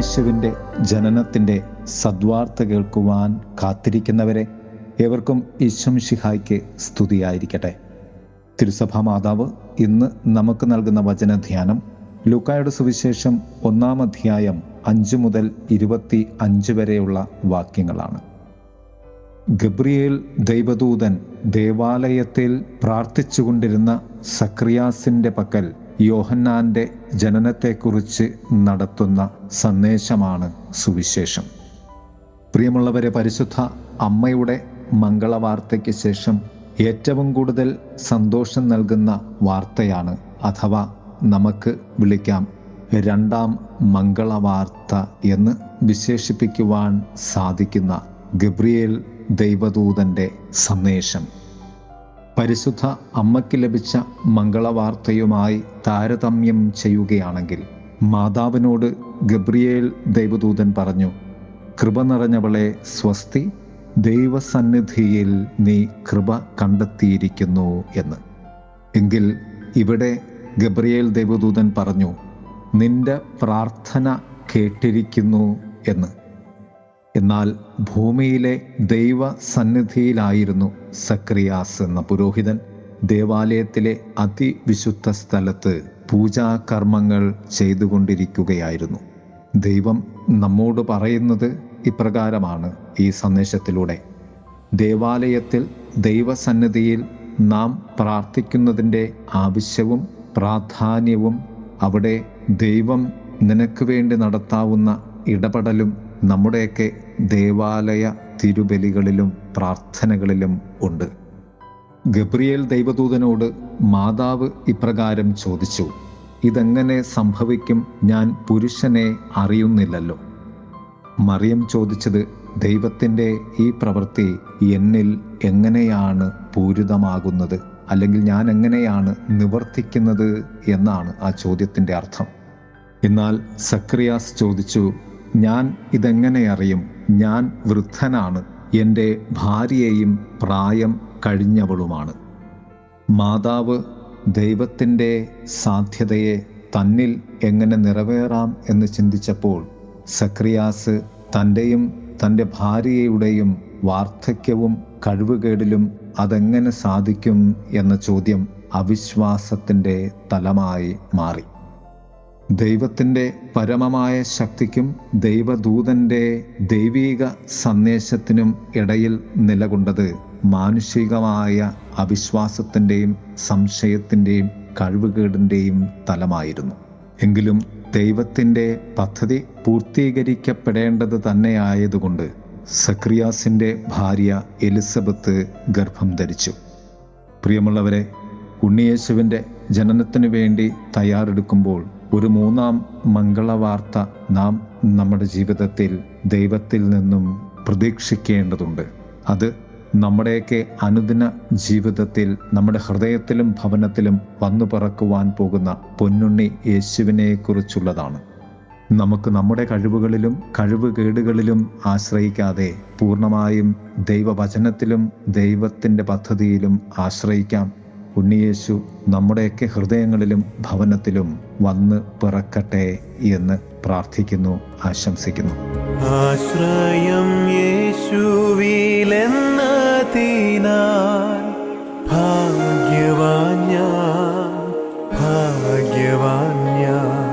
ഉണ്ണിയേശുവിന്റെ ജനനത്തിന്റെ സദ്വാർത്ത കേൾക്കുവാൻ കാത്തിരിക്കുന്നവരെ ഏവർക്കും ഈശ്വം ഷിഹായ്ക്ക് സ്തുതിയായിരിക്കട്ടെ. തിരുസഭാ മാതാവ് ഇന്ന് നമുക്ക് നൽകുന്ന വചനധ്യാനം ലൂക്കായുടെ സുവിശേഷം ഒന്നാം അധ്യായം അഞ്ചു മുതൽ ഇരുപത്തി അഞ്ച് വരെയുള്ള വാക്യങ്ങളാണ്. ഗബ്രിയേൽ ദൈവദൂതൻ ദേവാലയത്തിൽ പ്രാർത്ഥിച്ചുകൊണ്ടിരുന്ന സക്രിയാസിന്റെ പക്കൽ യോഹന്നാന്റെ ജനനത്തെക്കുറിച്ച് നടത്തുന്ന സന്ദേശമാണ് സുവിശേഷം. പ്രിയമുള്ളവരെ പരിശുദ്ധ അമ്മയുടെ മംഗളവാർത്തയ്ക്ക് ശേഷം ഏറ്റവും കൂടുതൽ സന്തോഷം നൽകുന്ന വാർത്തയാണ് അഥവാ നമുക്ക് വിളിക്കാം രണ്ടാം മംഗളവാർത്ത എന്ന് വിശേഷിപ്പിക്കുവാൻ സാധിക്കുന്ന ഗബ്രിയേൽ ദൈവദൂതന്റെ സന്ദേശം. പരിശുദ്ധ അമ്മയ്ക്ക് ലഭിച്ച മംഗളവാർത്തയുമായി താരതമ്യം ചെയ്യുകയാണെങ്കിൽ മാതാവിനോട് ഗബ്രിയേൽ ദൈവദൂതൻ പറഞ്ഞു കൃപ നിറഞ്ഞവളെ സ്വസ്തി ദൈവസന്നിധിയിൽ നീ കൃപ കണ്ടെത്തിയിരിക്കുന്നു എന്ന്. എങ്കിൽ ഇവിടെ ഗബ്രിയേൽ ദൈവദൂതൻ പറഞ്ഞു നിന്റെ പ്രാർത്ഥന കേട്ടിരിക്കുന്നു എന്ന്. എന്നാൽ ഭൂമിയിലെ ദൈവ സന്നിധിയിലായിരുന്നു സക്രിയാസ് എന്ന പുരോഹിതൻ. ദേവാലയത്തിലെ അതിവിശുദ്ധ സ്ഥലത്ത് പൂജാകർമ്മങ്ങൾ ചെയ്തുകൊണ്ടിരിക്കുകയായിരുന്നു. ദൈവം നമ്മോട് പറയുന്നത് ഇപ്രകാരമാണ് ഈ സന്ദേശത്തിലൂടെ. ദേവാലയത്തിൽ ദൈവസന്നിധിയിൽ നാം പ്രാർത്ഥിക്കുന്നതിന്റെ ആവശ്യവും പ്രാധാന്യവും അവിടെ ദൈവം നിനക്ക് വേണ്ടി നടത്താവുന്ന ഇടപെടലും നമ്മുടെയൊക്കെ ദേവാലയ തിരുബലികളിലും പ്രാർത്ഥനകളിലും ഉണ്ട്. ഗബ്രിയേൽ ദൈവദൂതനോട് മാതാവ് ഇപ്രകാരം ചോദിച്ചു ഇതെങ്ങനെ സംഭവിക്കും? ഞാൻ പുരുഷനെ അറിയുന്നില്ലല്ലോ. മറിയം ചോദിച്ചത് ദൈവത്തിന്റെ ഈ പ്രവൃത്തി എന്നിൽ എങ്ങനെയാണ് പൂരിതമാകുന്നത്? അല്ലെങ്കിൽ ഞാൻ എങ്ങനെയാണ് നിവർത്തിക്കുന്നത്? എന്നാണ് ആ ചോദ്യത്തിന്റെ അർത്ഥം. എന്നാൽ സക്രിയാസ് ചോദിച്ചു ഞാൻ ഇതെങ്ങനെ അറിയും? ഞാൻ വൃദ്ധനാണ്. എന്റെ ഭാര്യയെയും പ്രായം കഴിഞ്ഞവളുമാണ്. മാതാവ് ദൈവത്തിന്റെ സാധ്യതയെ തന്നിൽ എങ്ങനെ നിറവേറാം എന്ന് ചിന്തിച്ചപ്പോൾ സക്രിയാസ് തന്റെയും തന്റെ ഭാര്യയുടെയും വാർദ്ധക്യവും കഴിവുകേടിലും അതെങ്ങനെ സാധിക്കും എന്ന ചോദ്യം അവിശ്വാസത്തിന്റെ തലമായി മാറി. ദൈവത്തിന്റെ പരമമായ ശക്തിക്കും ദൈവദൂതന്റെ ദൈവീക സന്ദേശത്തിനും ഇടയിൽ നിലകൊണ്ടത് മാനുഷികമായ അവിശ്വാസത്തിന്റെയും സംശയത്തിന്റെയും കഴിവുകേടിന്റെയും തലമായിരുന്നു. എങ്കിലും ദൈവത്തിന്റെ പദ്ധതി പൂർത്തീകരിക്കപ്പെടേണ്ടത് തന്നെയായതുകൊണ്ട് സക്രിയാസിന്റെ ഭാര്യ എലിസബത്ത് ഗർഭം ധരിച്ചു. പ്രിയമുള്ളവരെ ഉണ്ണിയേശുവിന്റെ ജനനത്തിനു വേണ്ടി തയ്യാറെടുക്കുമ്പോൾ ഒരു മൂന്നാം മംഗളവാർത്ത നാം നമ്മുടെ ജീവിതത്തിൽ ദൈവത്തിൽ നിന്നും പ്രതീക്ഷിക്കേണ്ടതുണ്ട്. അത് നമ്മുടെയൊക്കെ അനുദിന ജീവിതത്തിൽ നമ്മുടെ ഹൃദയത്തിലും ഭവനത്തിലും വന്നു പറക്കുവാൻ പോകുന്ന പൊന്നുണ്ണി യേശുവിനെക്കുറിച്ചുള്ളതാണ്. നമുക്ക് നമ്മുടെ കഴിവുകളിലും കഴിവുകേടുകളിലും ആശ്രയിക്കാതെ പൂർണമായും ദൈവവചനത്തിലും ദൈവത്തിന്റെ പദ്ധതിയിലും ആശ്രയിക്കാം. ഉണ്ണിയേശു നമ്മുടെയൊക്കെ ഹൃദയങ്ങളിലും ഭവനത്തിലും വന്ന് പിറക്കട്ടെ എന്ന് പ്രാർത്ഥിക്കുന്നു ആശംസിക്കുന്നു. ആശ്രയം യേശുവിലെന്നതിനാൽ ഭാഗ്യവാൻ ഭാഗ്യവാൻ ഞാൻ.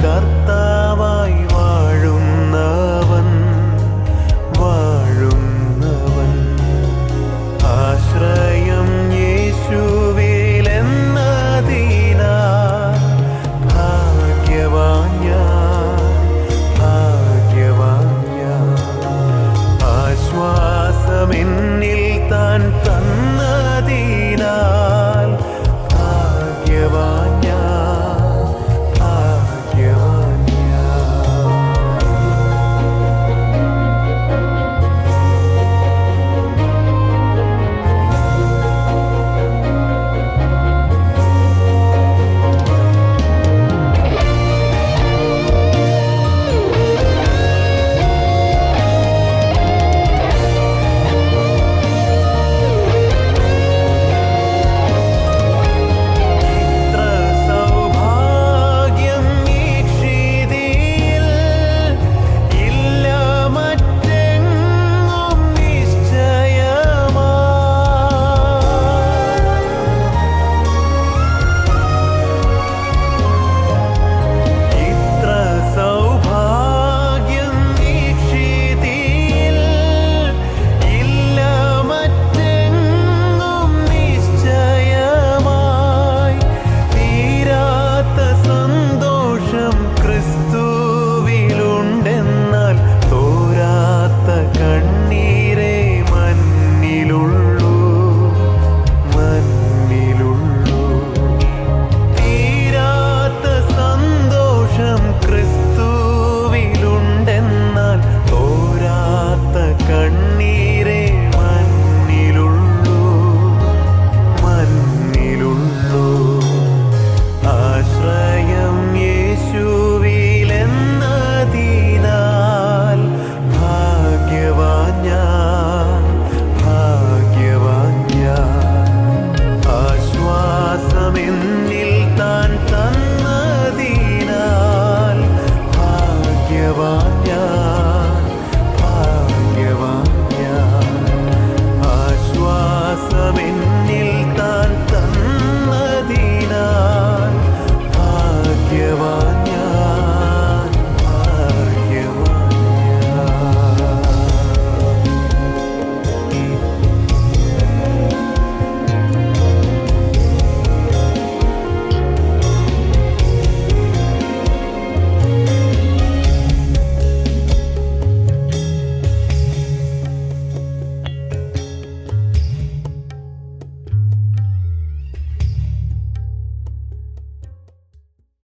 कर्ता